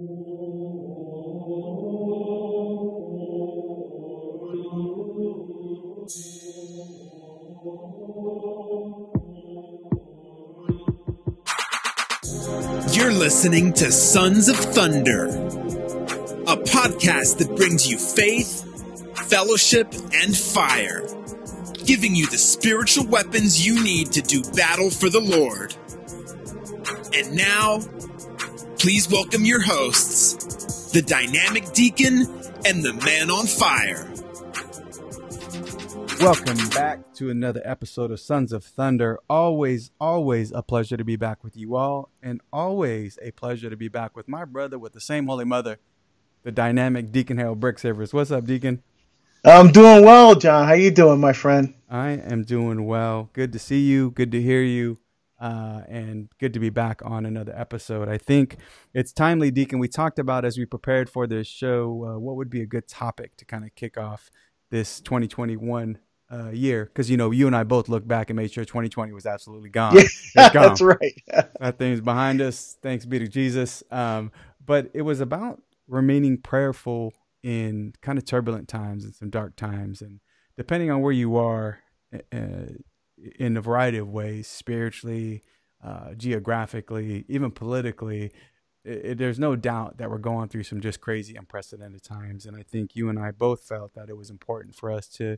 You're listening to Sons of Thunder, a podcast that brings you faith, fellowship, and fire, giving you the spiritual weapons you need to do battle for the Lord. And now, please welcome your hosts, the dynamic deacon and the man on fire. Welcome back to another episode of Sons of Thunder. Always, always a pleasure to be back with you all, and always a pleasure to be back with my brother with the same Holy Mother, the dynamic Deacon Harold Burke-Sivers. What's up, Deacon? I'm doing well, John. How you doing, my friend? I am doing well. Good to see you. Good to hear you. Uh, and good to be back on another episode. I think it's timely, Deacon. We talked about as we prepared for this show uh, what would be a good topic to kind of kick off this 2021 uh, year because you know you and I both looked back and made sure 2020 was absolutely gone. Yeah, gone. that's right. that thing's behind us. Thanks be to Jesus. Um, but it was about remaining prayerful in kind of turbulent times and some dark times, and depending on where you are, uh, in a variety of ways, spiritually, uh, geographically, even politically. It, it, there's no doubt that we're going through some just crazy, unprecedented times, and I think you and I both felt that it was important for us to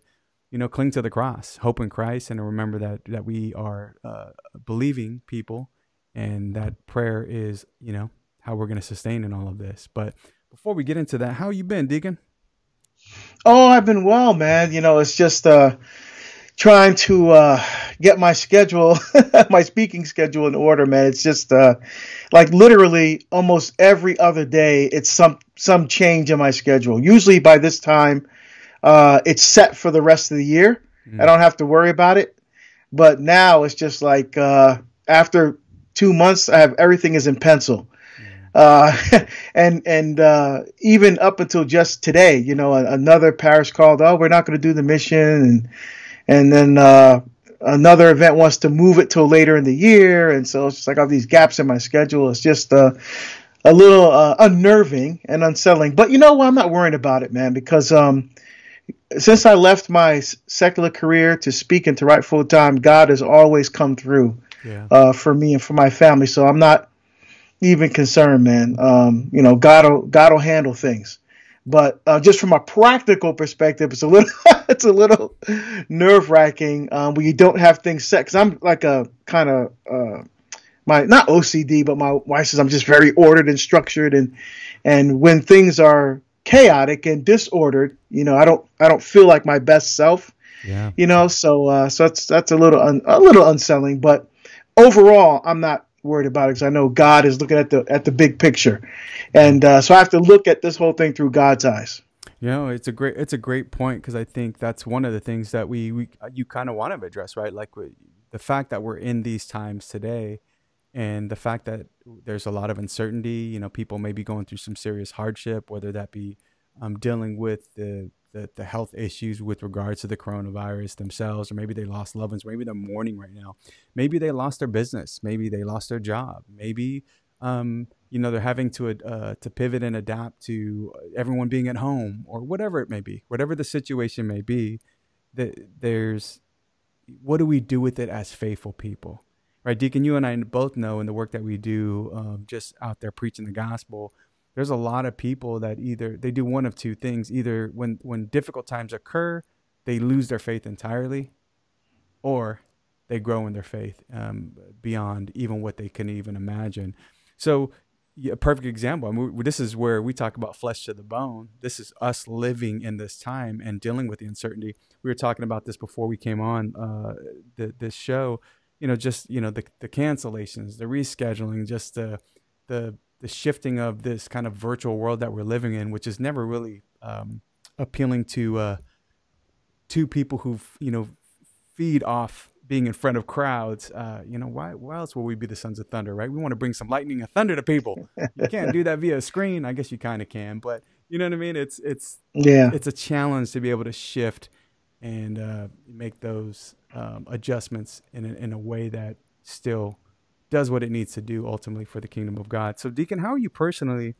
you know, cling to the cross, hope in Christ, and remember that that we are uh, believing people, and that prayer is, you know, how we're going to sustain in all of this. But before we get into that, how you been, Deacon? Oh, I've been well, man. You know, it's just uh, trying to uh, get my schedule, my speaking schedule in order, man. It's just uh, like literally almost every other day, it's some some change in my schedule. Usually by this time uh, it's set for the rest of the year. Mm. I don't have to worry about it. But now it's just like uh, after two months, I have everything is in pencil. Uh, and and uh, even up until just today, you know, another parish called, oh, we're not going to do the mission, and and then uh, another event wants to move it till later in the year, and so it's just like all these gaps in my schedule. It's just uh, a little uh, unnerving and unsettling. But you know what? I'm not worried about it, man, because um, since I left my secular career to speak and to write full time, God has always come through yeah. uh, for me and for my family. So I'm not even concerned, man. Um, you know, God will God will handle things. But uh, just from a practical perspective, it's a little it's a little nerve wracking um, when you don't have things set. Because I'm like a kind of uh, my not OCD, but my wife says I'm just very ordered and structured, and and when things are chaotic and disordered. You know, I don't I don't feel like my best self. Yeah. You know, so uh, so that's that's a little un, a little unsettling, but overall, I'm not worried about it because I know God is looking at the at the big picture, and uh, so I have to look at this whole thing through God's eyes. You know, it's a great it's a great point because I think that's one of the things that we, we you kind of want to address, right? Like the fact that we're in these times today and the fact that there's a lot of uncertainty you know people may be going through some serious hardship whether that be um, dealing with the, the, the health issues with regards to the coronavirus themselves or maybe they lost loved ones maybe they're mourning right now. Maybe they lost their business. Maybe they lost their job. Maybe um, you know they're having to uh, to pivot and adapt to everyone being at home or whatever it may be whatever the situation may be that there's what do we do with it as faithful people? Right? Deacon, you and I both know in the work that we do, um, just out there preaching the gospel, there's a lot of people that either they do one of two things: either when when difficult times occur, they lose their faith entirely, or they grow in their faith um, beyond even what they can even imagine. So, a perfect example. I mean, this is where we talk about flesh to the bone. This is us living in this time and dealing with the uncertainty. We were talking about this before we came on uh, the, this show you know, just you know the the cancellations, the rescheduling, just the the the shifting of this kind of virtual world that we're living in, which is never really um, appealing to uh, to people who you know feed off being in front of crowds. Uh, you know, why why else will we be the sons of thunder, right? We want to bring some lightning and thunder to people. you can't do that via a screen. I guess you kind of can, but you know what I mean. It's it's yeah, it's a challenge to be able to shift and uh, make those um, adjustments in a, in a way that still does what it needs to do ultimately for the kingdom of God. So, Deacon, how are you personally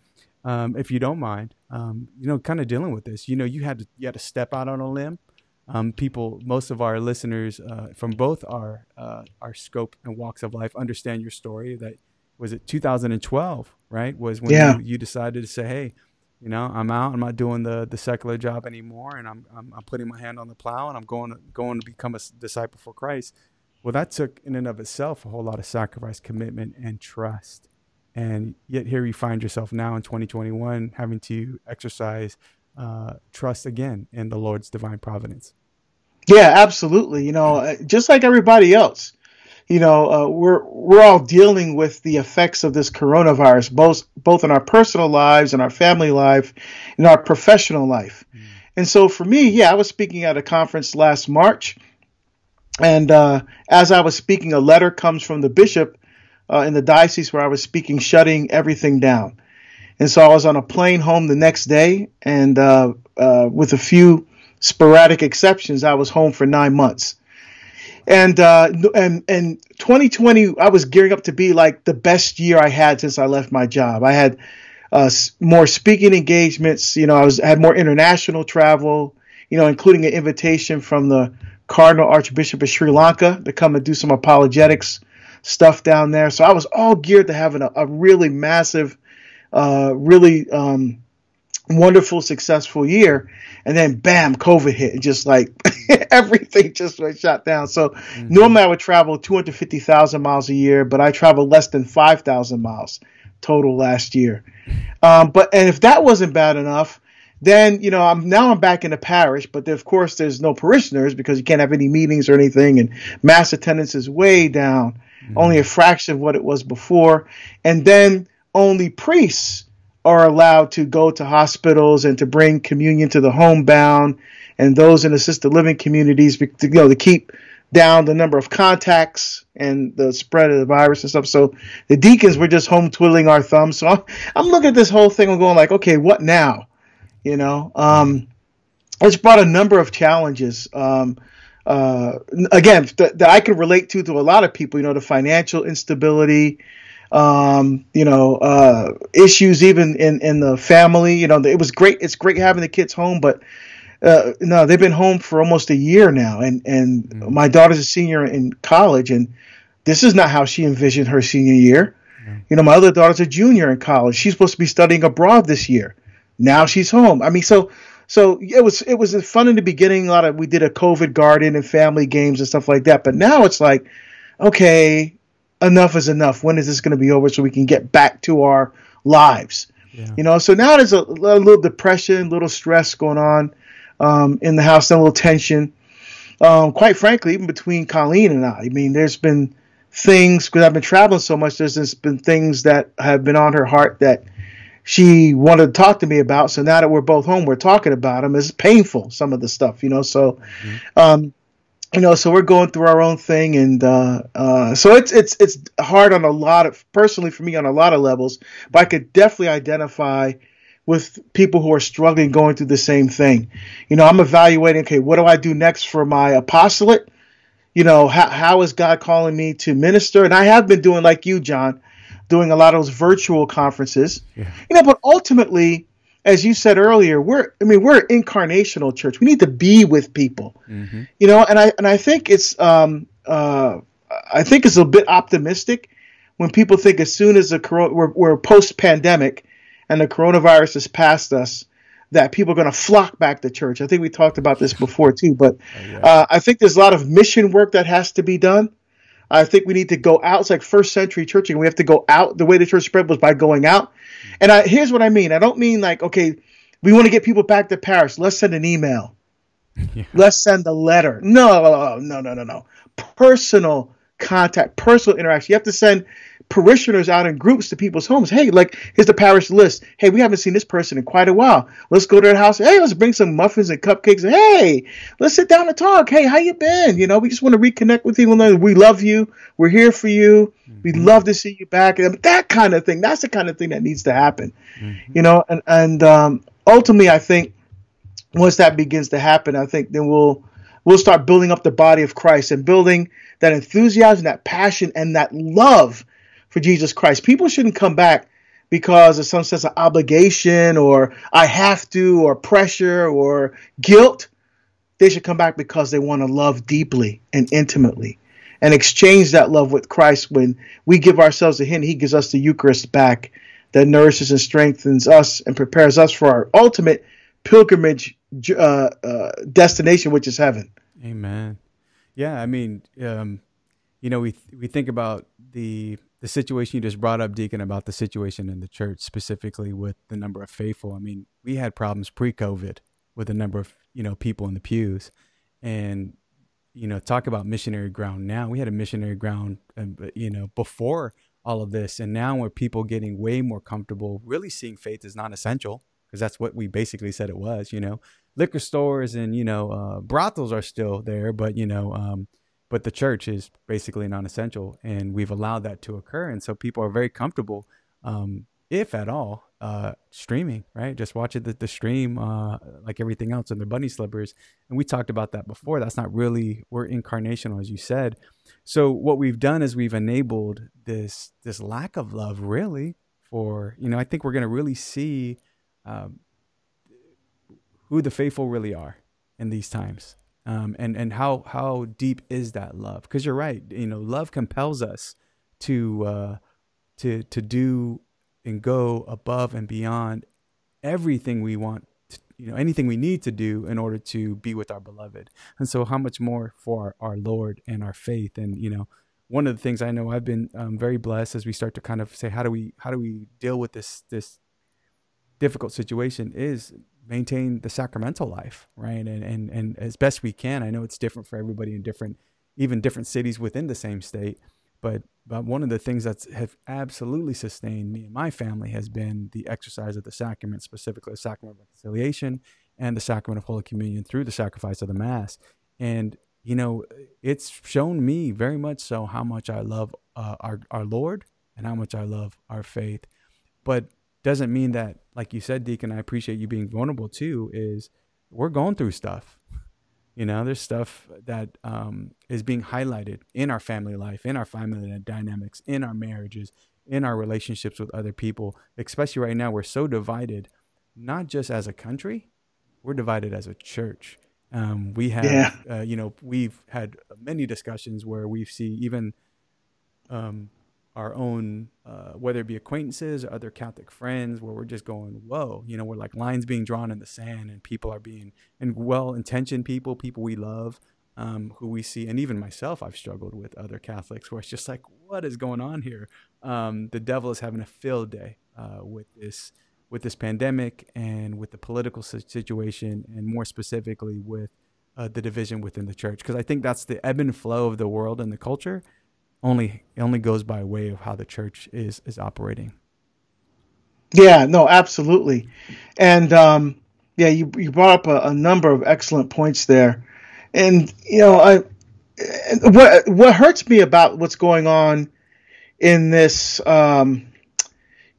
um, if you don't mind, um, you know, kind of dealing with this. You know, you had to you had to step out on a limb. Um, people, most of our listeners uh, from both our uh, our scope and walks of life understand your story. That was it 2012, right? Was when Yeah. you, you decided to say, hey, you know, I'm out. I'm not doing the the secular job anymore, and I'm I'm, I'm putting my hand on the plow, and I'm going to, going to become a disciple for Christ. Well, that took in and of itself a whole lot of sacrifice, commitment, and trust. And yet here you find yourself now in 2021 having to exercise uh, trust again in the Lord's divine providence. Yeah, absolutely. You know, uh, just like everybody else, you know, uh, we're we're all dealing with the effects of this coronavirus, both both in our personal lives and our family life, in our professional life. And so for me, yeah, I was speaking at a conference last March, and uh, as I was speaking, a letter comes from the bishop uh, in the diocese where I was speaking, shutting everything down. And so I was on a plane home the next day, and uh, uh, with a few sporadic exceptions, I was home for nine months. And uh, and and 2020, I was gearing up to be like the best year I had since I left my job. I had uh, more speaking engagements. You know, I was had more international travel. You know, including an invitation from the Cardinal Archbishop of Sri Lanka to come and do some apologetics stuff down there. So I was all geared to having a, a really massive, uh, really um, wonderful, successful year. And then bam, COVID hit and just like everything just went shut down. So normally I would travel 250,000 miles a year, but I traveled less than 5,000 miles total last year. Um, but, and if that wasn't bad enough, then you know I'm now I'm back in the parish, but of course there's no parishioners because you can't have any meetings or anything, and mass attendance is way down, mm. only a fraction of what it was before, and then only priests are allowed to go to hospitals and to bring communion to the homebound and those in assisted living communities, to, you know, to keep down the number of contacts and the spread of the virus and stuff. So the deacons were just home twiddling our thumbs. So I'm, I'm looking at this whole thing and going like, okay, what now? You know, um, it's brought a number of challenges. Um, uh, again, that, that I can relate to to a lot of people. You know, the financial instability, um, you know, uh, issues even in in the family. You know, it was great. It's great having the kids home, but uh, no, they've been home for almost a year now, and and my daughter's a senior in college, and this is not how she envisioned her senior year. You know, my other daughter's a junior in college. She's supposed to be studying abroad this year. Now she's home. I mean, so so it was it was fun in the beginning. A lot of we did a COVID garden and family games and stuff like that. But now it's like, okay, enough is enough. When is this going to be over so we can get back to our lives? Yeah. You know, so now there's a, a little depression, little stress going on um, in the house, and a little tension. Um, quite frankly, even between Colleen and I, I mean, there's been things because I've been traveling so much. There's been things that have been on her heart that she wanted to talk to me about. So now that we're both home, we're talking about them. It's painful, some of the stuff, you know. So, um, you know, so we're going through our own thing, and uh, uh, so it's it's it's hard on a lot of personally for me on a lot of levels. But I could definitely identify with people who are struggling going through the same thing. You know, I'm evaluating. Okay, what do I do next for my apostolate? You know, how how is God calling me to minister? And I have been doing like you, John, doing a lot of those virtual conferences. Yeah. You know, but ultimately, as you said earlier, we're I mean we're an incarnational church. We need to be with people. Mhm. You know, and I and I think it's um uh I think it's a bit optimistic when people think as soon as the corona we're, we're post pandemic and the coronavirus has passed us that people are going to flock back to church. I think we talked about this before too, but yeah. uh, I think there's a lot of mission work that has to be done. I think we need to go out. It's like first century churching. We have to go out. The way the church spread was by going out. And I, here's what I mean. I don't mean like, okay, we want to get people back to parish. Let's send an email. Yeah. Let's send a letter. No, no, no, no, no. Personal contact, personal interaction. You have to send parishioners out in groups to people's homes. Hey, like here's the parish list. Hey, we haven't seen this person in quite a while. Let's go to their house. Hey, let's bring some muffins and cupcakes. Hey, let's sit down and talk. Hey, how you been? You know, we just want to reconnect with you. We love you. We're here for you. We'd love to see you back. And that kind of thing. That's the kind of thing that needs to happen. You know, and and um, ultimately, I think once that begins to happen, I think then we'll we'll start building up the body of Christ and building that enthusiasm, that passion, and that love for Jesus Christ. People shouldn't come back because of some sense of obligation or I have to or pressure or guilt. They should come back because they want to love deeply and intimately and exchange that love with Christ when we give ourselves to Him. He gives us the Eucharist back that nourishes and strengthens us and prepares us for our ultimate pilgrimage uh, uh, destination, which is heaven. Amen. Yeah, I mean, um, you know, we we think about the the situation you just brought up, Deacon, about the situation in the church, specifically with the number of faithful. I mean, we had problems pre-COVID with the number of you know people in the pews, and you know, talk about missionary ground. Now we had a missionary ground, uh, you know, before all of this, and now we're people getting way more comfortable, really seeing faith is not essential because that's what we basically said it was. You know, liquor stores and you know uh, brothels are still there, but you know. Um, but the church is basically non-essential and we've allowed that to occur and so people are very comfortable um, if at all uh, streaming right? Just watching the, the stream uh, like everything else in their bunny slippers and we talked about that before. That's not really we're incarnational as you said. So what we've done is we've enabled this this lack of love really for you know i think we're going to really see um, who the faithful really are in these times um, and and how how deep is that love? Because you're right, you know, love compels us to uh, to to do and go above and beyond everything we want, to, you know, anything we need to do in order to be with our beloved. And so, how much more for our, our Lord and our faith? And you know, one of the things I know I've been um, very blessed as we start to kind of say, how do we how do we deal with this this difficult situation is maintain the sacramental life, right? And and and as best we can. I know it's different for everybody in different, even different cities within the same state. But but one of the things that's have absolutely sustained me and my family has been the exercise of the sacrament, specifically the sacrament of reconciliation and the sacrament of Holy Communion through the sacrifice of the Mass. And you know, it's shown me very much so how much I love uh, our our Lord and how much I love our faith. But doesn't mean that, like you said, Deacon, I appreciate you being vulnerable too, is we're going through stuff. You know, there's stuff that um, is being highlighted in our family life, in our family dynamics, in our marriages, in our relationships with other people. Especially right now, we're so divided, not just as a country, we're divided as a church. Um, we have, yeah. uh, you know, we've had many discussions where we see even um, our own, uh, whether it be acquaintances or other Catholic friends, where we're just going, whoa, you know, we're like lines being drawn in the sand, and people are being, and well-intentioned people, people we love, um, who we see, and even myself, I've struggled with other Catholics, where it's just like, what is going on here? Um, the devil is having a field day uh, with this, with this pandemic, and with the political situation, and more specifically with uh, the division within the church, because I think that's the ebb and flow of the world and the culture only only goes by way of how the church is is operating. Yeah, no, absolutely, and um, yeah, you you brought up a, a, number of excellent points there, and you know, I what what hurts me about what's going on in this um,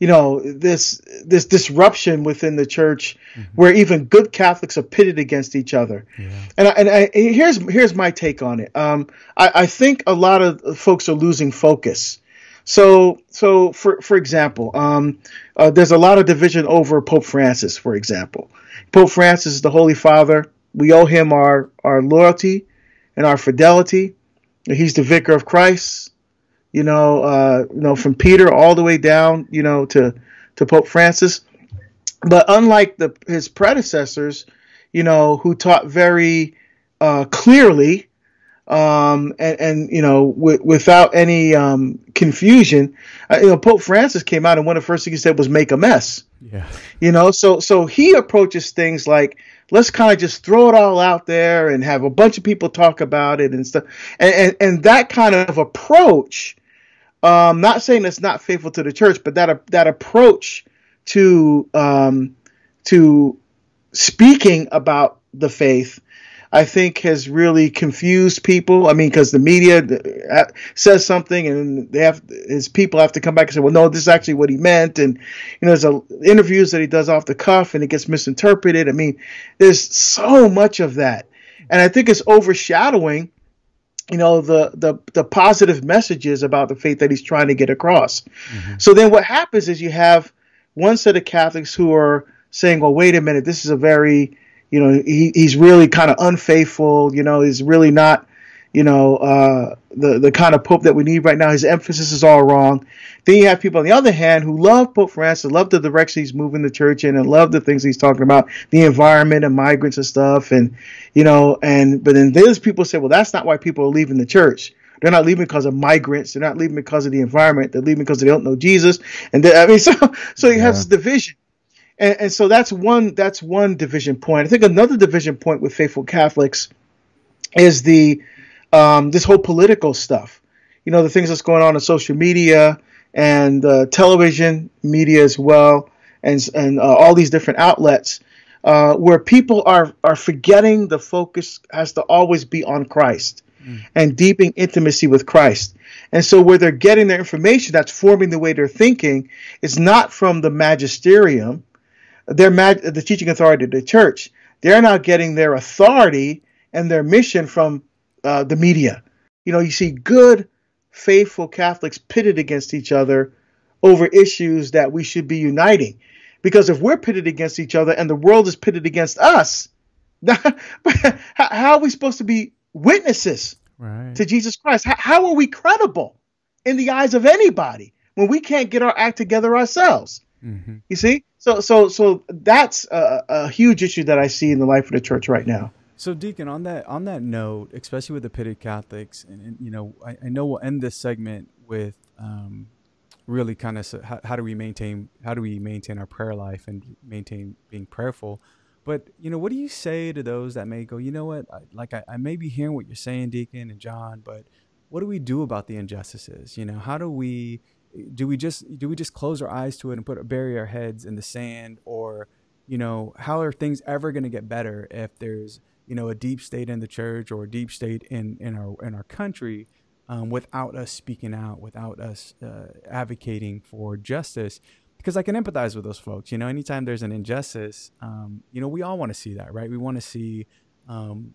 you know this this disruption within the church mm-hmm. where even good Catholics are pitted against each other. Yeah. And I, and I, here's here's my take on it. Um, I, I think a lot of folks are losing focus. So so for for example, um, uh, there's a lot of division over Pope Francis, for example. Pope Francis is the Holy Father. We owe him our our loyalty and our fidelity. He's the vicar of Christ you know, uh, you know, from Peter all the way down, you know, to to Pope Francis. But unlike the his predecessors, you know, who taught very uh, clearly um, and, and, you know, w- without any um, confusion, uh, you know, Pope Francis came out and one of the first things he said was make a mess. Yeah. You know, so so he approaches things like let's kind of just throw it all out there and have a bunch of people talk about it and stuff, and and, and that kind of approach um, not saying it's not faithful to the church, but that that approach to um, to speaking about the faith, I think, has really confused people. I mean, because the media uh, says something, and they have his people have to come back and say, "Well, no, this is actually what he meant." And you know, there's a, interviews that he does off the cuff, and it gets misinterpreted. I mean, there's so much of that, and I think it's overshadowing you know the the the positive messages about the faith that he's trying to get across. Mm-hmm. So then what happens is you have one set of Catholics who are saying, well, wait a minute, this is a very, you know, he, he's really kind of unfaithful. You know, he's really not, you know, uh, the the kind of pope that we need right now. His emphasis is all wrong. Then you have people on the other hand who love Pope Francis, love the direction he's moving the church in, and love the things he's talking about, the environment and migrants and stuff, and you know, and but then there's people say, well, that's not why people are leaving the church. They're not leaving because of migrants. They're not leaving because of the environment. They're leaving because they don't know Jesus. And I mean, so so you yeah. have this division. And, and so that's one that's one division point. I think another division point with faithful Catholics is the um, this whole political stuff. You know, the things that's going on in social media and uh, television media as well, and and uh, all these different outlets. Uh, where people are are forgetting the focus has to always be on Christ mm. and deepening intimacy with Christ. And so where they're getting their information that's forming the way they're thinking is not from the magisterium, their mag- the teaching authority of the church. They're now getting their authority and their mission from uh, the media. You know, you see good, faithful Catholics pitted against each other over issues that we should be uniting. Because if we're pitted against each other and the world is pitted against us, how are we supposed to be witnesses right. to Jesus Christ? How are we credible in the eyes of anybody when we can't get our act together ourselves? Mm-hmm. You see, so so so that's a, a huge issue that I see in the life of the church right now. So, Deacon, on that on that note, especially with the pitted Catholics, and, and you know, I, I, know we'll end this segment with um, really kind of how, how, do we maintain how do we maintain our prayer life and maintain being prayerful. But you know, what do you say to those that may go, you know what, I, like I, I may be hearing what you're saying, Deacon and John, but what do we do about the injustices? You know, how do we do we just do we just close our eyes to it and put bury our heads in the sand, or you know, how are things ever going to get better if there's you know a deep state in the church or a deep state in in our in our country um, without us speaking out, without us uh, advocating for justice. Because I can empathize with those folks. You know, anytime there's an injustice, um, you know, we all want to see that, right? We want to see, um,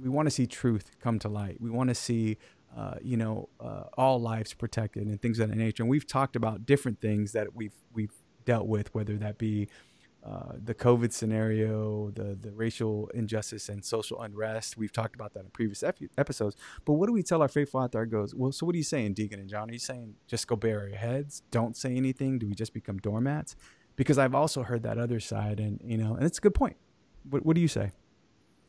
we want to see truth come to light. We want to see, uh, you know, uh, all lives protected and things of that nature. And we've talked about different things that we've we've dealt with, whether that be uh, the COVID scenario, the the racial injustice and social unrest. We've talked about that in previous ep- episodes. But what do we tell our faithful out there? Goes well. So what are you saying, Deacon and John? Are you saying just go bury your heads? Don't say anything? Do we just become doormats? Because I've also heard that other side, and you know, and it's a good point. What what do you say?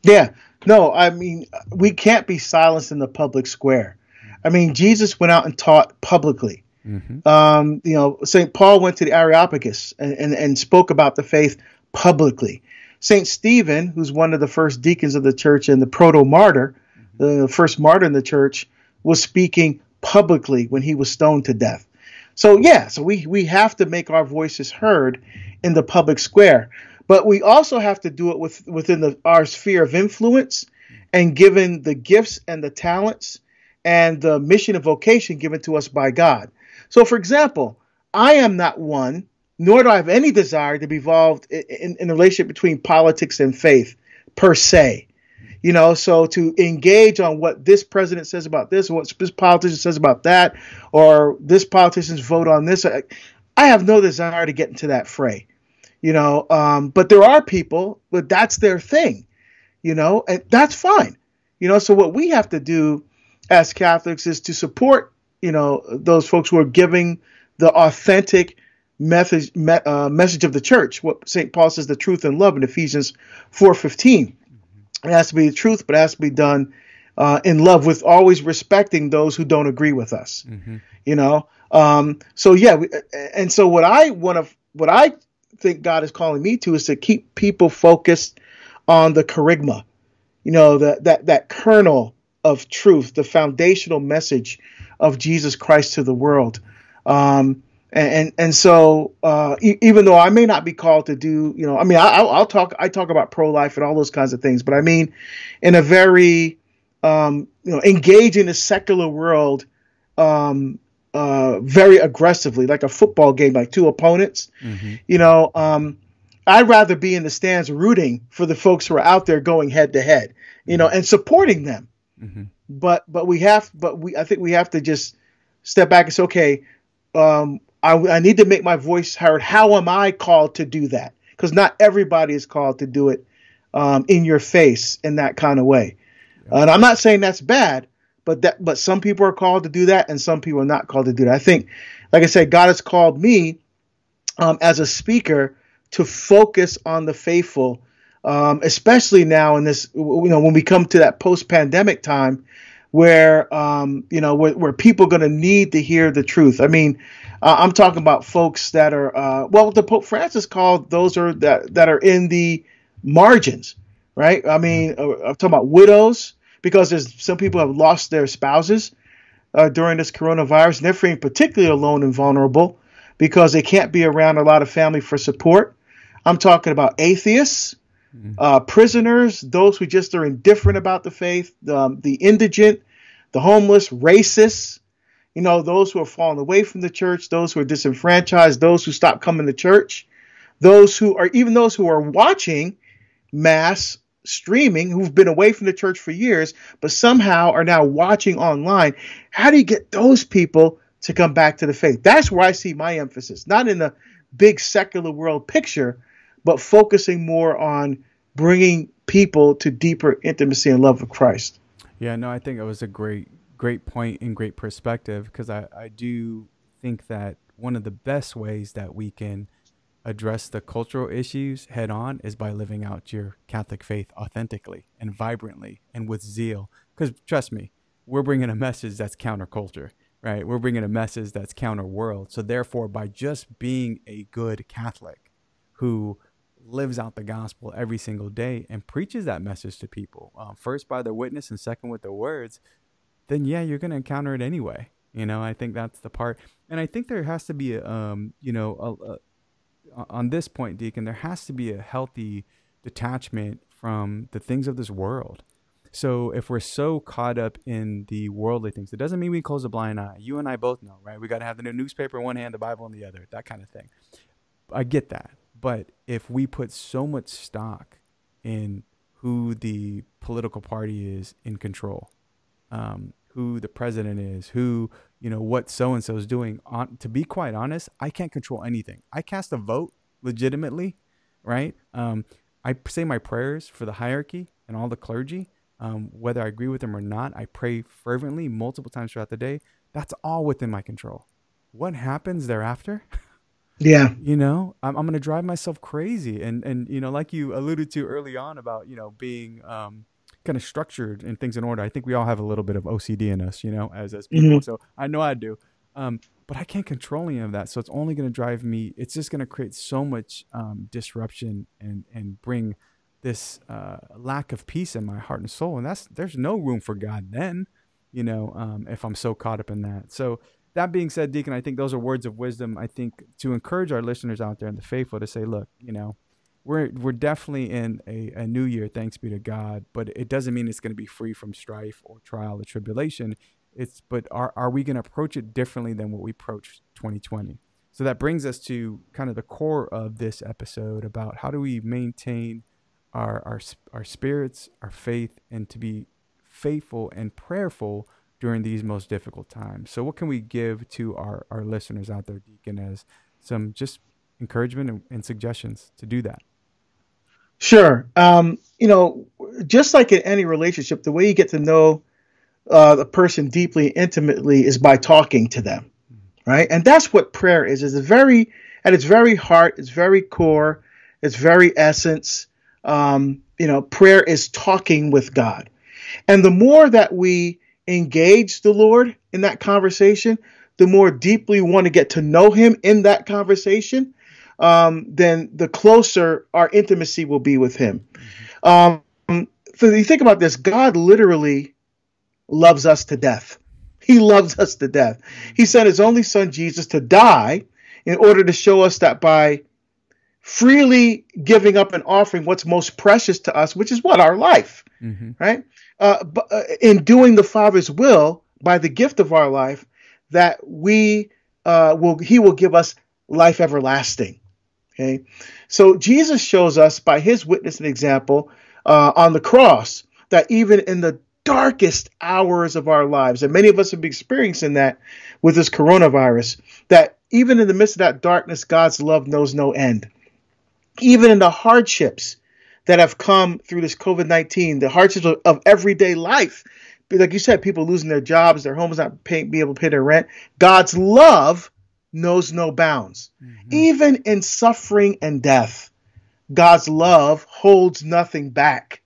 Yeah, no, I mean we can't be silenced in the public square. I mean Jesus went out and taught publicly. Mm-hmm. Um, you know, St. Paul went to the Areopagus and, and, and spoke about the faith publicly. St. Stephen, who's one of the first deacons of the church and the proto martyr, mm-hmm. the first martyr in the church, was speaking publicly when he was stoned to death. So yeah, so we we have to make our voices heard in the public square, but we also have to do it with within the, our sphere of influence and given the gifts and the talents and the mission and vocation given to us by God. So, for example, I am not one, nor do I have any desire to be involved in, in, in a relationship between politics and faith per se. You know, so to engage on what this president says about this, what this politician says about that, or this politician's vote on this, I, I have no desire to get into that fray. You know, um, but there are people, but that's their thing. You know, and that's fine. You know, so what we have to do as Catholics is to support you know those folks who are giving the authentic message me, uh, message of the church. What St. Paul says, the truth and love in Ephesians 4:15. Mm-hmm. It has to be the truth, but it has to be done uh, in love, with always respecting those who don't agree with us. Mm-hmm. You know. Um, so yeah, we, and so what I want to, what I think God is calling me to is to keep people focused on the kerygma. You know, that that that kernel of truth, the foundational message of Jesus Christ to the world. Um, and and so uh, e- even though I may not be called to do, you know, I mean, I, will talk I talk about pro life and all those kinds of things, but I mean, in a very um, you know, engage in the secular world um, uh, very aggressively, like a football game, like two opponents. Mm-hmm. You know, um, I'd rather be in the stands rooting for the folks who are out there going head to head, you know, and supporting them. Mm-hmm but but we have but we I think we have to just step back and say okay, um, I, I need to make my voice heard. How am I called to do that? Because not everybody is called to do it um, in your face in that kind of way. Yeah. And I'm not saying that's bad, but that but some people are called to do that, and some people are not called to do that. I think, like I said, God has called me um, as a speaker to focus on the faithful, um, especially now in this, you know, when we come to that post-pandemic time, where um, you know where, where people are going to need to hear the truth. I mean, uh, I'm talking about folks that are uh, well, the Pope Francis called those are that that are in the margins, right? I mean, uh, I'm talking about widows because there's some people have lost their spouses uh, during this coronavirus, and they're feeling particularly alone and vulnerable because they can't be around a lot of family for support. I'm talking about atheists. Uh, prisoners, those who just are indifferent about the faith, um, the indigent, the homeless, racists, you know, those who are falling away from the church, those who are disenfranchised, those who stop coming to church, those who are even those who are watching mass streaming who've been away from the church for years, but somehow are now watching online. How do you get those people to come back to the faith? That's where I see my emphasis, not in the big secular world picture, but focusing more on bringing people to deeper intimacy and love of Christ. Yeah, no, I think it was a great, great point and great perspective because I, I do think that one of the best ways that we can address the cultural issues head on is by living out your Catholic faith authentically and vibrantly and with zeal. Because trust me, we're bringing a message that's counterculture, right? We're bringing a message that's counter world. So, therefore, by just being a good Catholic who lives out the gospel every single day and preaches that message to people, um, first by their witness and second with their words, then yeah, you're going to encounter it anyway. You know, I think that's the part, and I think there has to be, a, um, you know, a, a on this point, Deacon, there has to be a healthy detachment from the things of this world. So if we're so caught up in the worldly things, it doesn't mean we close a blind eye. You and I both know, right? We got to have the new newspaper in one hand, the Bible in the other, that kind of thing. I get that. But if we put so much stock in who the political party is in control, um, who the president is, who you know what so and so is doing. On to be quite honest, I can't control anything. I cast a vote legitimately, right? Um, I say my prayers for the hierarchy and all the clergy, um, whether I agree with them or not. I pray fervently multiple times throughout the day. That's all within my control. What happens thereafter? Yeah. You know, I'm, I'm going to drive myself crazy. And, and, you know, like you alluded to early on about, you know, being, um, kind of structured and things in order. I think we all have a little bit of OCD in us, you know, as as people. Mm-hmm. So I know I do. Um, but I can't control any of that. So it's only going to drive me. It's just going to create so much um, disruption and and bring this uh, lack of peace in my heart and soul. And that's there's no room for God then, you know, um, if I'm so caught up in that. So that being said, Deacon, I think those are words of wisdom. I think to encourage our listeners out there and the faithful to say, look, you know, we're we're definitely in a, a new year, thanks be to God, but it doesn't mean it's going to be free from strife or trial or tribulation. It's but are are we going to approach it differently than what we approached 2020? So that brings us to kind of the core of this episode about how do we maintain our our our spirits, our faith, and to be faithful and prayerful during these most difficult times. So what can we give to our our listeners out there, Deacon, as some just encouragement and, and suggestions to do that? Sure. Um, you know, just like in any relationship, the way you get to know uh, the person deeply, intimately, is by talking to them, right? And that's what prayer is. Is very at its very heart, its very core, its very essence. Um, you know, prayer is talking with God, and the more that we engage the Lord in that conversation, the more deeply we want to get to know Him in that conversation um, then the closer our intimacy will be with Him. Um, so you think about this, God literally loves us to death. He loves us to death. He sent His only Son Jesus to die in order to show us that by freely giving up and offering what's most precious to us, which is what our life, mm-hmm. right? Uh, uh, in doing the Father's will by the gift of our life, that we uh, will, He will give us life everlasting. Okay, so Jesus shows us by his witness and example uh, on the cross that even in the darkest hours of our lives, and many of us have been experiencing that with this coronavirus, that even in the midst of that darkness, God's love knows no end. Even in the hardships that have come through this COVID 19, the hardships of, of, everyday life, like you said, people losing their jobs, their homes not paying, be able to pay their rent, God's love knows no bounds. Mm-hmm. Even in suffering and death, God's love holds nothing back.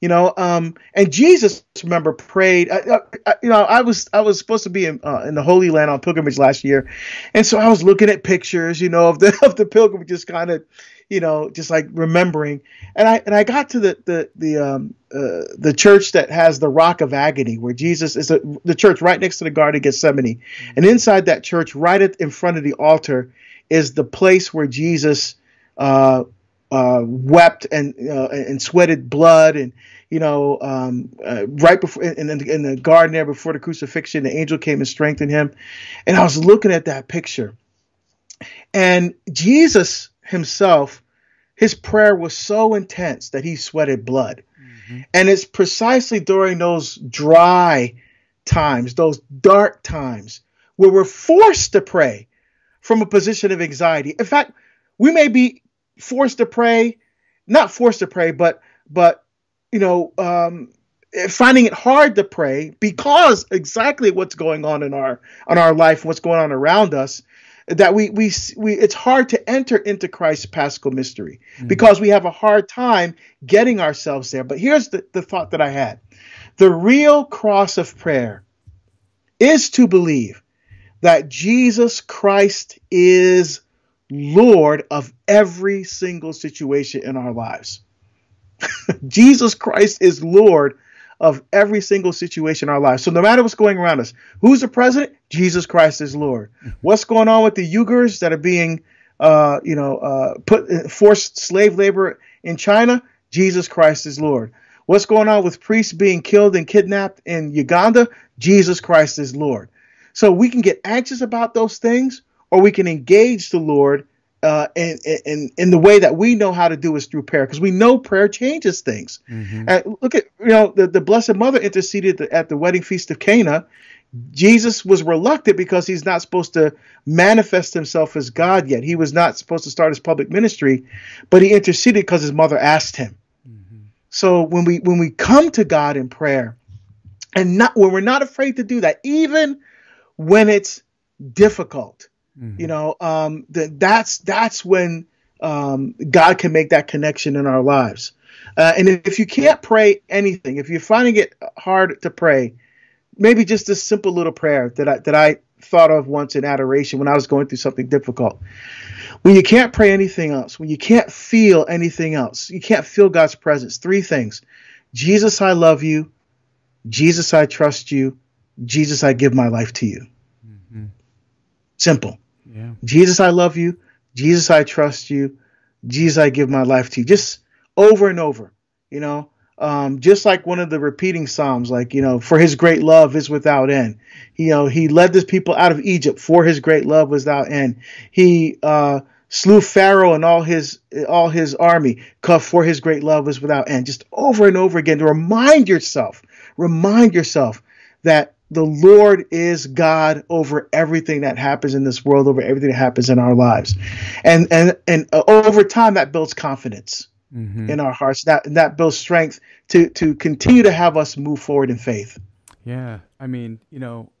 You know, um, and Jesus, remember, prayed. Uh, uh, you know, I was I was supposed to be in, uh, in the Holy Land on pilgrimage last year, and so I was looking at pictures, you know, of the of the pilgrimage, just kind of, you know, just like remembering. And I and I got to the the the um uh, the church that has the Rock of Agony, where Jesus is a, the church right next to the Garden of Gethsemane, and inside that church, right at, in front of the altar, is the place where Jesus. Uh, uh, wept and uh, and sweated blood and you know um, uh, right before in, in, in, the garden there before the crucifixion the angel came and strengthened him and I was looking at that picture and Jesus himself his prayer was so intense that he sweated blood mm-hmm. and it's precisely during those dry times those dark times where we're forced to pray from a position of anxiety in fact we may be forced to pray, not forced to pray, but but you know, um, finding it hard to pray because exactly what's going on in our on our life, what's going on around us, that we we we it's hard to enter into Christ's paschal mystery mm-hmm. because we have a hard time getting ourselves there. But here's the, the thought that I had. The real cross of prayer is to believe that Jesus Christ is Lord of every single situation in our lives. Jesus Christ is Lord of every single situation in our lives. So no matter what's going around us, who's the president? Jesus Christ is Lord. What's going on with the Uyghurs that are being, uh, you know, uh, put forced slave labor in China? Jesus Christ is Lord. What's going on with priests being killed and kidnapped in Uganda? Jesus Christ is Lord. So we can get anxious about those things, or we can engage the Lord uh, in, in in the way that we know how to do is through prayer, because we know prayer changes things. Mm-hmm. And look at you know the, the Blessed Mother interceded at the wedding feast of Cana. Jesus was reluctant because he's not supposed to manifest himself as God yet. He was not supposed to start his public ministry, but he interceded because his mother asked him. Mm-hmm. So when we when we come to God in prayer, and not when we're not afraid to do that, even when it's difficult, Mm-hmm. You know, um, that that's that's when um, God can make that connection in our lives. Uh, and if you can't pray anything, if you're finding it hard to pray, maybe just a simple little prayer that I that I thought of once in adoration when I was going through something difficult. When you can't pray anything else, when you can't feel anything else, you can't feel God's presence. Three things: Jesus, I love you. Jesus, I trust you. Jesus, I give my life to you. Mm-hmm. Simple. Yeah. Jesus, I love you. Jesus, I trust you. Jesus, I give my life to you. Just over and over, you know. Um, just like one of the repeating psalms, like you know, for His great love is without end. You know, He led His people out of Egypt for His great love was without end. He uh, slew Pharaoh and all his all his army, for His great love was without end. Just over and over again to remind yourself, remind yourself that the Lord is God over everything that happens in this world, over everything that happens in our lives, and and and uh, over time that builds confidence mm-hmm. in our hearts. That that builds strength to to continue to have us move forward in faith. Yeah, I mean, you know,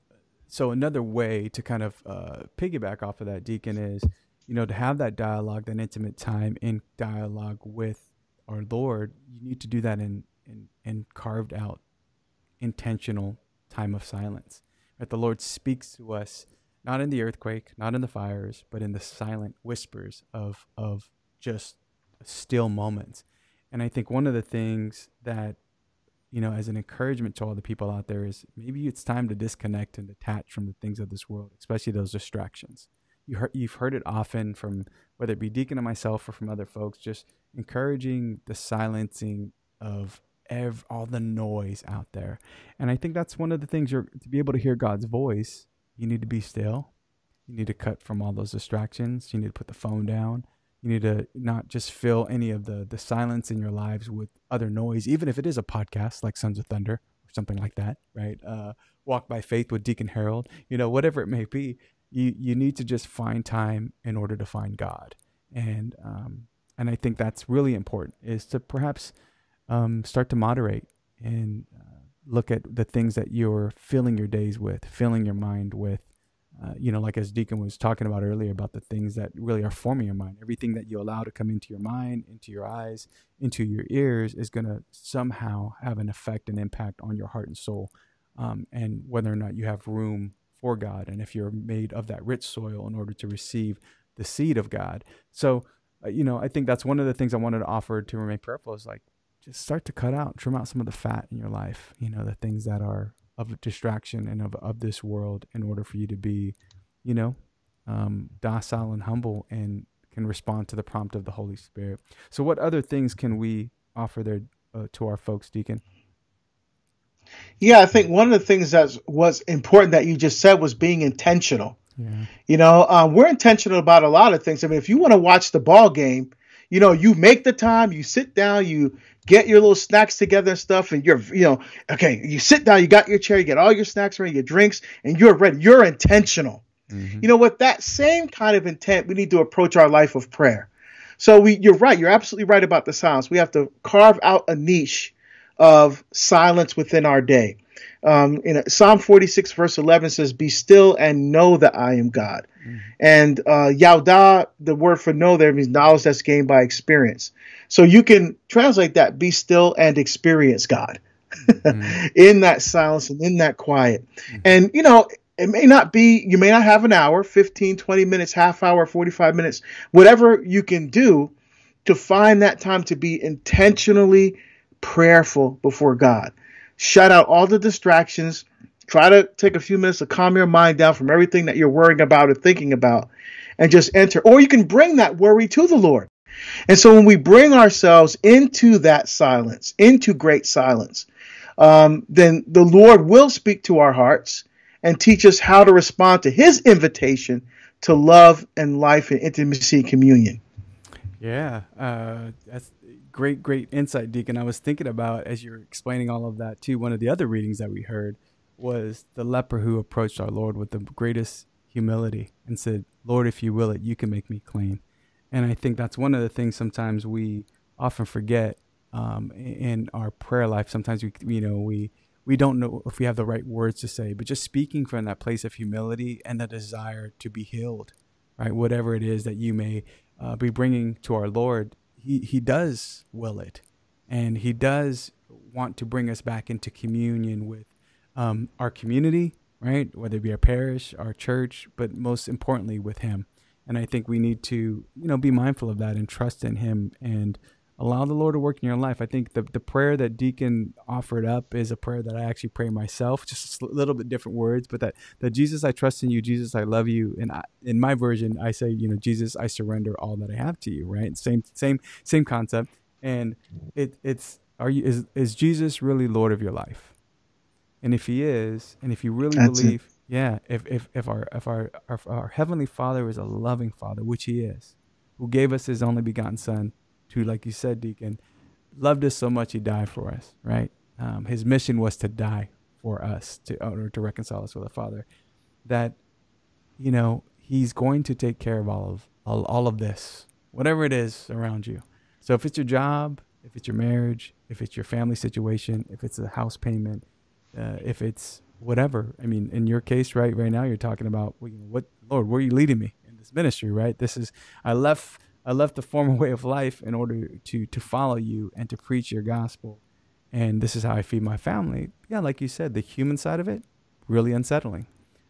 so another way to kind of uh, piggyback off of that, Deacon, is you know to have that dialogue, that intimate time in dialogue with our Lord. You need to do that in in, in carved out intentional time of silence. That the Lord speaks to us not in the earthquake, not in the fires, but in the silent whispers of of just still moments. And I think one of the things that you know, as an encouragement to all the people out there, is maybe it's time to disconnect and detach from the things of this world, especially those distractions. You heard, you've heard it often from whether it be Deacon and myself or from other folks, just encouraging the silencing of ev- all the noise out there. And I think that's one of the things you're to be able to hear God's voice, you need to be still. You need to cut from all those distractions. You need to put the phone down. You need to not just fill any of the the silence in your lives with other noise, even if it is a podcast like Sons of Thunder or something like that, right? Uh, Walk by Faith with Deacon Harold, you know, whatever it may be. you you need to just find time in order to find God, and um, and I think that's really important is to perhaps um, start to moderate and uh, look at the things that you're filling your days with, filling your mind with. Uh, you know, like as Deacon was talking about earlier about the things that really are forming your mind. Everything that you allow to come into your mind, into your eyes, into your ears is going to somehow have an effect and impact on your heart and soul. Um, and whether or not you have room for God, and if you're made of that rich soil in order to receive the seed of God. So, uh, you know, I think that's one of the things I wanted to offer to remain prayerful is like just start to cut out, trim out some of the fat in your life, you know, the things that are of distraction and of, of this world in order for you to be, you know, um, docile and humble and can respond to the prompt of the Holy Spirit. So, what other things can we offer there uh, to our folks, Deacon? Yeah, I think one of the things that was important that you just said was being intentional. Yeah. You know, um, we're intentional about a lot of things. I mean, if you want to watch the ball game, you know, you make the time, you sit down, you get your little snacks together and stuff, and you're, you know, okay, you sit down, you got your chair, you get all your snacks ready, your drinks, and you're ready. You're intentional. Mm-hmm. You know, with that same kind of intent, we need to approach our life of prayer. So we, you're right, you're absolutely right about the silence. We have to carve out a niche of silence within our day. Um, in Psalm 46 verse 11 says, "Be still and know that I am God." Mm. And uh, yada, the word for know there means knowledge that's gained by experience. So you can translate that: "Be still and experience God." mm. in that silence and in that quiet. Mm. And you know, it may not be you may not have an hour 15 20 minutes half hour 45 minutes whatever you can do to find that time to be intentionally prayerful before God. Shut out all the distractions. Try to take a few minutes to calm your mind down from everything that you're worrying about or thinking about and just enter. Or you can bring that worry to the Lord. And so when we bring ourselves into that silence, into great silence, um, then the Lord will speak to our hearts and teach us how to respond to his invitation to love and life and intimacy and communion. Yeah, uh, that's great, great insight, Deacon. I was thinking about as you're explaining all of that too. One of the other readings that we heard was the leper who approached our Lord with the greatest humility and said, "Lord, if you will it, you can make me clean." And I think that's one of the things sometimes we often forget um, in our prayer life. Sometimes we, you know, we we don't know if we have the right words to say, but just speaking from that place of humility and the desire to be healed, right? Whatever it is that you may uh, be bringing to our Lord, he he does will it, and he does want to bring us back into communion with um, our community, right? Whether it be our parish, our church, but most importantly with Him. And I think we need to, you know, be mindful of that and trust in Him and allow the Lord to work in your life. I think the the prayer that Deacon offered up is a prayer that I actually pray myself, just a little bit different words, but that that Jesus, I trust in you, Jesus, I love you, and I, in my version, I say, you know, Jesus, I surrender all that I have to you. Right? Same same same concept, and it it's are you is is Jesus really Lord of your life? And if He is, and if you really That's believe. It. Yeah, if, if, if our if our, our our heavenly Father is a loving Father, which He is, who gave us His only begotten Son, who, like you said, Deacon, loved us so much he died for us, right? Um, his mission was to die for us to or to reconcile us with the Father. That, you know, he's going to take care of all of all, all of this, whatever it is around you. So if it's your job, if it's your marriage, if it's your family situation, if it's a house payment, uh, if it's whatever. I mean, in your case, right, right now, you're talking about what Lord, where are you leading me in this ministry, right? This is I left I left the former way of life in order to to follow you and to preach your gospel. And this is how I feed my family. Yeah, like you said, the human side of it, really unsettling.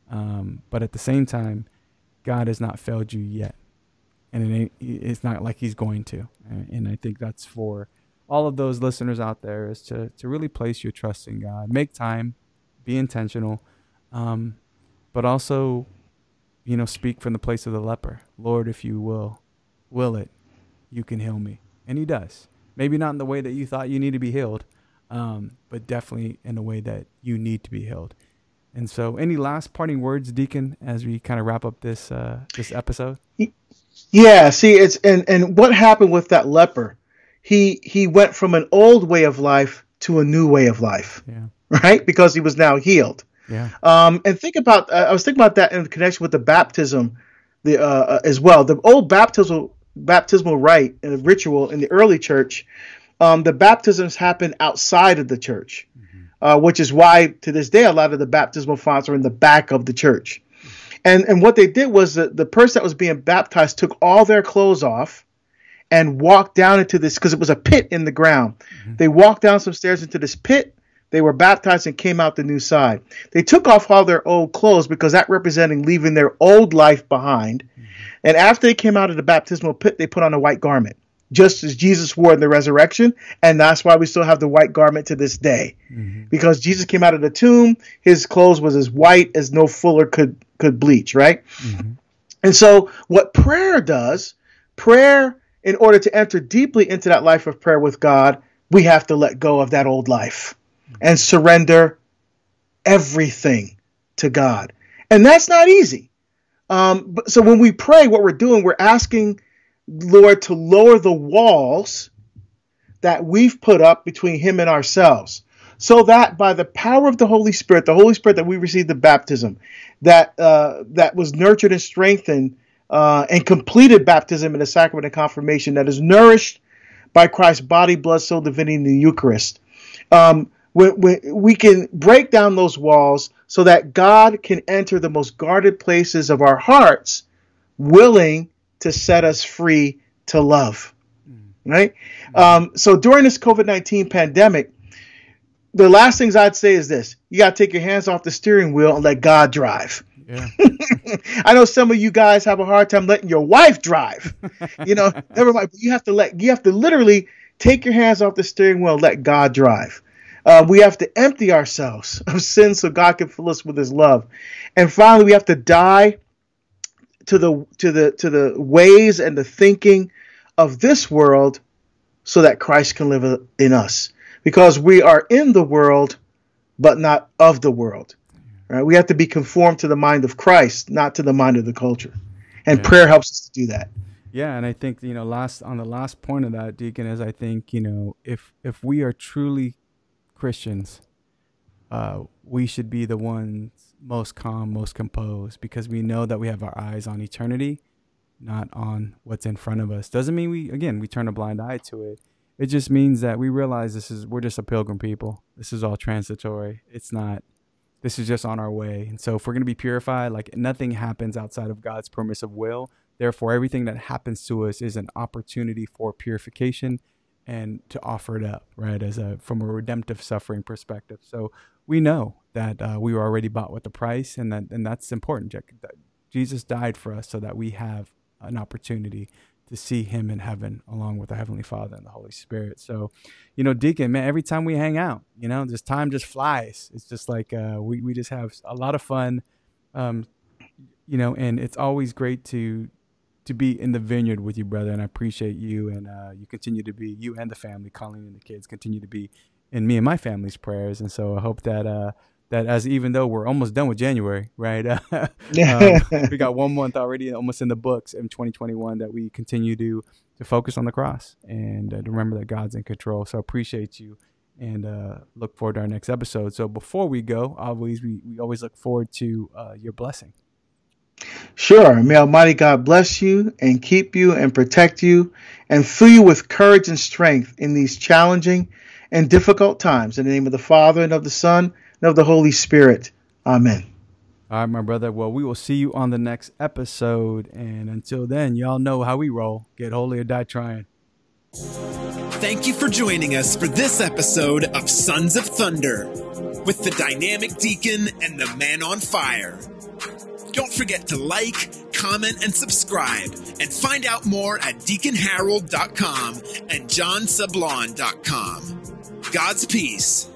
Um, but at the same time, God has not failed you yet, and it it's not like He's going to. And I think that's for all of those listeners out there is to to really place your trust in God, make time, be intentional, um, but also, you know, speak from the place of the leper. Lord, if you will, will it, you can heal me. And he does. Maybe not in the way that you thought you need to be healed, um, but definitely in a way that you need to be healed. And so, any last parting words, Deacon, as we kind of wrap up this uh, this episode? Yeah. See, it's and and what happened with that leper? He he went from an old way of life to a new way of life. Yeah. Right, because he was now healed. Yeah. Um, and think about uh, I was thinking about that in connection with the baptism, the uh, uh, as well. The old baptismal baptismal rite and ritual in the early church, um, the baptisms happened outside of the church, uh, which is why to this day a lot of the baptismal fonts are in the back of the church. And and what they did was that the person that was being baptized took all their clothes off and walked down into this because it was a pit in the ground. They walked down some stairs into this pit. They were baptized and came out the new side. They took off all their old clothes because that representing leaving their old life behind. Mm-hmm. And after they came out of the baptismal pit, they put on a white garment, just as Jesus wore in the resurrection. And that's why we still have the white garment to this day. Mm-hmm. Because Jesus came out of the tomb, his clothes was as white as no fuller could could bleach, right? Mm-hmm. And so what prayer does, prayer in order to enter deeply into that life of prayer with God, we have to let go of that old life and surrender everything to God. And that's not easy. Um, but, so when we pray, what we're doing, we're asking Lord to lower the walls that we've put up between Him and ourselves, so that by the power of the Holy Spirit, the Holy Spirit that we received the baptism, that uh, that was nurtured and strengthened uh, and completed baptism in the sacrament of confirmation, that is nourished by Christ's body, blood, soul, divinity in the Eucharist. Um, we, we, we can break down those walls so that God can enter the most guarded places of our hearts, willing to set us free to love. Right? Um, so during this COVID 19 pandemic, the last things I'd say is this you got to take your hands off the steering wheel and let God drive. Yeah. I know some of you guys have a hard time letting your wife drive. You know, never mind. You have to let you have to literally take your hands off the steering wheel and let God drive. Uh, we have to empty ourselves of sin so God can fill us with His love. And finally, we have to die to the to the to the ways and the thinking of this world, so that Christ can live in us. Because we are in the world, but not of the world. Right? We have to be conformed to the mind of Christ, not to the mind of the culture. And Yeah. prayer helps us to do that. Yeah, and I think you know, last on the last point of that, Deacon, is I think you know, if if we are truly Christians, uh, we should be the ones most calm, most composed, because we know that we have our eyes on eternity, not on what's in front of us. Doesn't mean we again we turn a blind eye to it. It just means that we realize this is we're just a pilgrim people. This is all transitory. It's not. This is just on our way. And so if we're going to be purified, like nothing happens outside of God's permissive will. Therefore, everything that happens to us is an opportunity for purification and to offer it up, right? As a from a redemptive suffering perspective. So we know that uh, we were already bought with the price, and that and that's important. Jesus died for us so that we have an opportunity to see Him in heaven, along with the Heavenly Father and the Holy Spirit. So, you know, Deacon, man, every time we hang out, you know, this time just flies. It's just like uh, we we just have a lot of fun, um, you know, and it's always great to to be in the vineyard with you, brother. And I appreciate you, and uh, you continue to be you and the family, Colleen and the kids, continue to be in me and my family's prayers. And so I hope that uh, that as even though we're almost done with January, right? um, we got one month already, almost in the books in 2021, that we continue to to focus on the cross and uh, to remember that God's in control. So I appreciate you. And uh, look forward to our next episode. So before we go, always we, we always look forward to uh, your blessing. Sure. May Almighty God bless you and keep you and protect you and fill you with courage and strength in these challenging and difficult times. In the name of the Father and of the Son and of the Holy Spirit. Amen. All right, my brother. Well, we will see you on the next episode. And until then, y'all know how we roll. Get holy or die trying. Thank you for joining us for this episode of Sons of Thunder with the dynamic deacon and the man on fire. Don't forget to like, comment, and subscribe, and find out more at deaconharold.com and johnsablan.com. God's peace.